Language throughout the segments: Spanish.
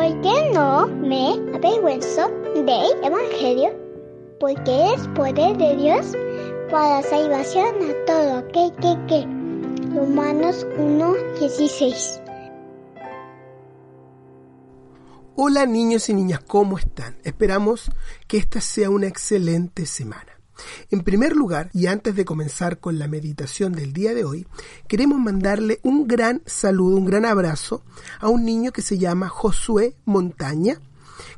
¿Por qué no me avergüenzo del Evangelio? Porque es poder de Dios para salvación a todo aquel que que. Romanos 1.16 Hola niños y niñas, ¿cómo están? Esperamos que esta sea una excelente semana. En primer lugar, y antes de comenzar con la meditación del día de hoy, queremos mandarle un gran saludo, un gran abrazo a un niño que se llama Josué Montaña,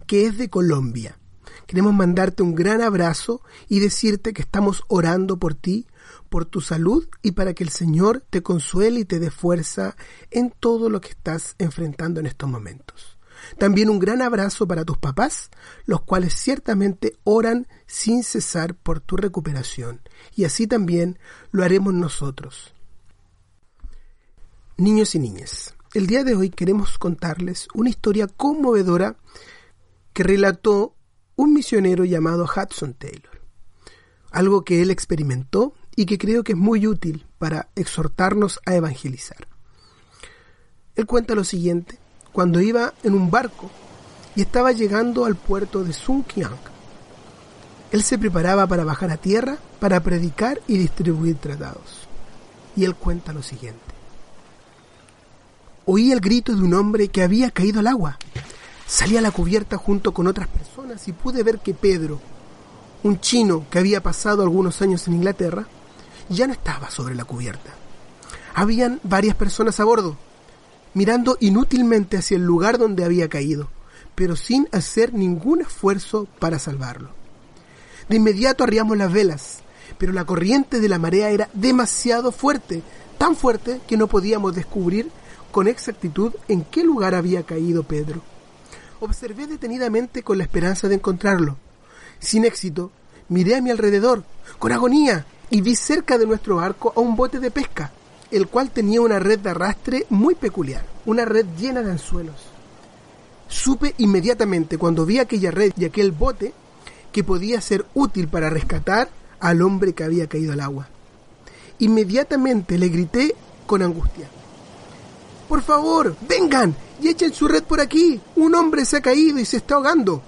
que es de Colombia. Queremos mandarte un gran abrazo y decirte que estamos orando por ti, por tu salud y para que el Señor te consuele y te dé fuerza en todo lo que estás enfrentando en estos momentos. También un gran abrazo para tus papás, los cuales ciertamente oran sin cesar por tu recuperación, y así también lo haremos nosotros. Niños y niñas, el día de hoy queremos contarles una historia conmovedora que relató un misionero llamado Hudson Taylor, algo que él experimentó y que creo que es muy útil para exhortarnos a evangelizar. Él cuenta lo siguiente cuando iba en un barco y estaba llegando al puerto de Sunkyang. Él se preparaba para bajar a tierra para predicar y distribuir tratados. Y él cuenta lo siguiente. Oí el grito de un hombre que había caído al agua. Salí a la cubierta junto con otras personas y pude ver que Pedro, un chino que había pasado algunos años en Inglaterra, ya no estaba sobre la cubierta. Habían varias personas a bordo, mirando inútilmente hacia el lugar donde había caído, pero sin hacer ningún esfuerzo para salvarlo. De inmediato arriamos las velas, pero la corriente de la marea era demasiado fuerte, tan fuerte que no podíamos descubrir con exactitud en qué lugar había caído Pedro. Observé detenidamente con la esperanza de encontrarlo. Sin éxito, miré a mi alrededor, con agonía, y vi cerca de nuestro barco a un bote de pesca el cual tenía una red de arrastre muy peculiar, una red llena de anzuelos. Supe inmediatamente cuando vi aquella red y aquel bote que podía ser útil para rescatar al hombre que había caído al agua. Inmediatamente le grité con angustia. Por favor, vengan y echen su red por aquí. Un hombre se ha caído y se está ahogando.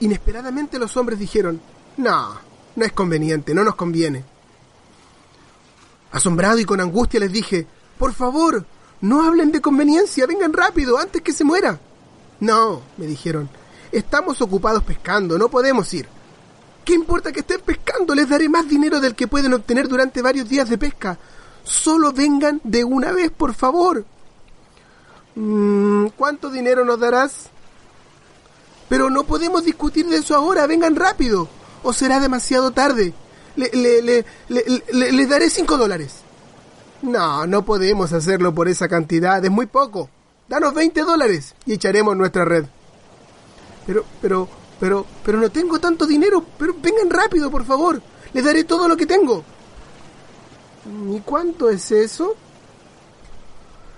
Inesperadamente los hombres dijeron, no, no es conveniente, no nos conviene. Asombrado y con angustia les dije, por favor, no hablen de conveniencia, vengan rápido, antes que se muera. No, me dijeron, estamos ocupados pescando, no podemos ir. ¿Qué importa que estén pescando? Les daré más dinero del que pueden obtener durante varios días de pesca. Solo vengan de una vez, por favor. Mm, ¿Cuánto dinero nos darás? Pero no podemos discutir de eso ahora, vengan rápido, o será demasiado tarde le, le, le, le, daré cinco dólares. No, no podemos hacerlo por esa cantidad, es muy poco. Danos 20 dólares y echaremos nuestra red. Pero, pero, pero, pero no tengo tanto dinero. Pero vengan rápido, por favor. Les daré todo lo que tengo. ¿Y cuánto es eso?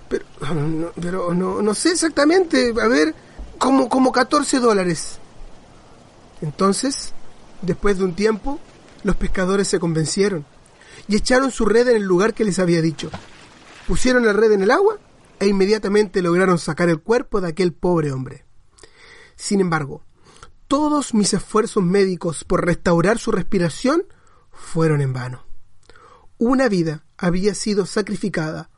Pero, no, pero no, no sé exactamente. A ver, como, como 14 dólares. Entonces, después de un tiempo, los pescadores se convencieron y echaron su red en el lugar que les había dicho. Pusieron la red en el agua e inmediatamente lograron sacar el cuerpo de aquel pobre hombre. Sin embargo, todos mis esfuerzos médicos por restaurar su respiración fueron en vano. Una vida había sido sacrificada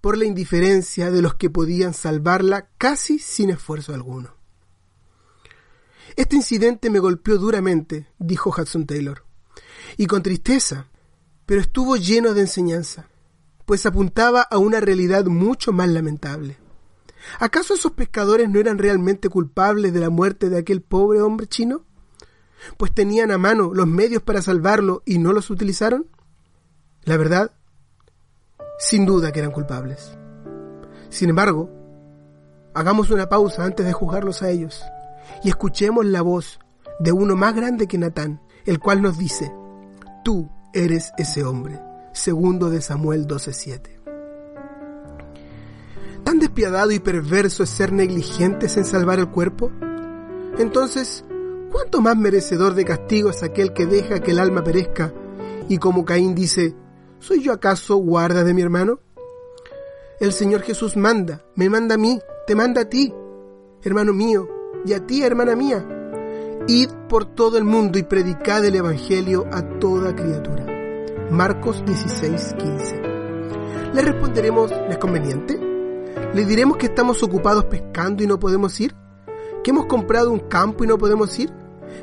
por la indiferencia de los que podían salvarla casi sin esfuerzo alguno. Este incidente me golpeó duramente, dijo Hudson Taylor y con tristeza, pero estuvo lleno de enseñanza, pues apuntaba a una realidad mucho más lamentable. ¿Acaso esos pescadores no eran realmente culpables de la muerte de aquel pobre hombre chino? Pues tenían a mano los medios para salvarlo y no los utilizaron. La verdad, sin duda que eran culpables. Sin embargo, hagamos una pausa antes de juzgarlos a ellos y escuchemos la voz de uno más grande que Natán, el cual nos dice, Tú eres ese hombre. Segundo de Samuel 12:7. ¿Tan despiadado y perverso es ser negligentes en salvar el cuerpo? Entonces, ¿cuánto más merecedor de castigo es aquel que deja que el alma perezca y como Caín dice, ¿soy yo acaso guarda de mi hermano? El Señor Jesús manda, me manda a mí, te manda a ti. hermano mío, y a ti, hermana mía. Id por todo el mundo y predicad el Evangelio a toda criatura. Marcos 16, 15. Le responderemos, ¿le es conveniente? ¿Le diremos que estamos ocupados pescando y no podemos ir? ¿Que hemos comprado un campo y no podemos ir?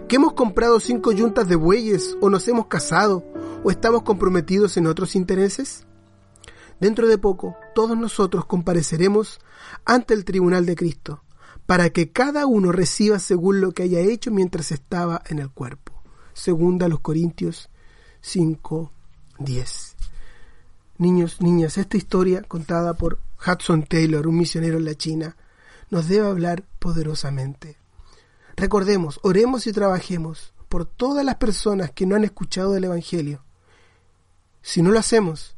¿Que hemos comprado cinco yuntas de bueyes o nos hemos casado o estamos comprometidos en otros intereses? Dentro de poco, todos nosotros compareceremos ante el tribunal de Cristo, para que cada uno reciba según lo que haya hecho mientras estaba en el cuerpo. Segunda los Corintios 5, 10. Niños, niñas, esta historia contada por Hudson Taylor, un misionero en la China, nos debe hablar poderosamente. Recordemos, oremos y trabajemos por todas las personas que no han escuchado del Evangelio. Si no lo hacemos,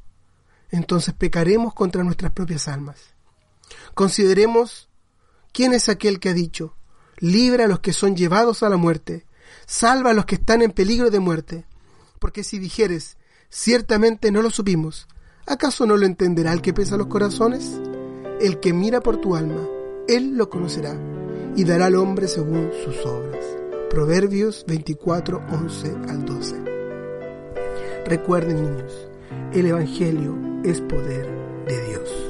entonces pecaremos contra nuestras propias almas. Consideremos quién es aquel que ha dicho, libra a los que son llevados a la muerte, salva a los que están en peligro de muerte. Porque si dijeres, ciertamente no lo supimos, ¿acaso no lo entenderá el que pesa los corazones? El que mira por tu alma, él lo conocerá y dará al hombre según sus obras. Proverbios 24, 11 al 12. Recuerden niños, el Evangelio es poder de Dios.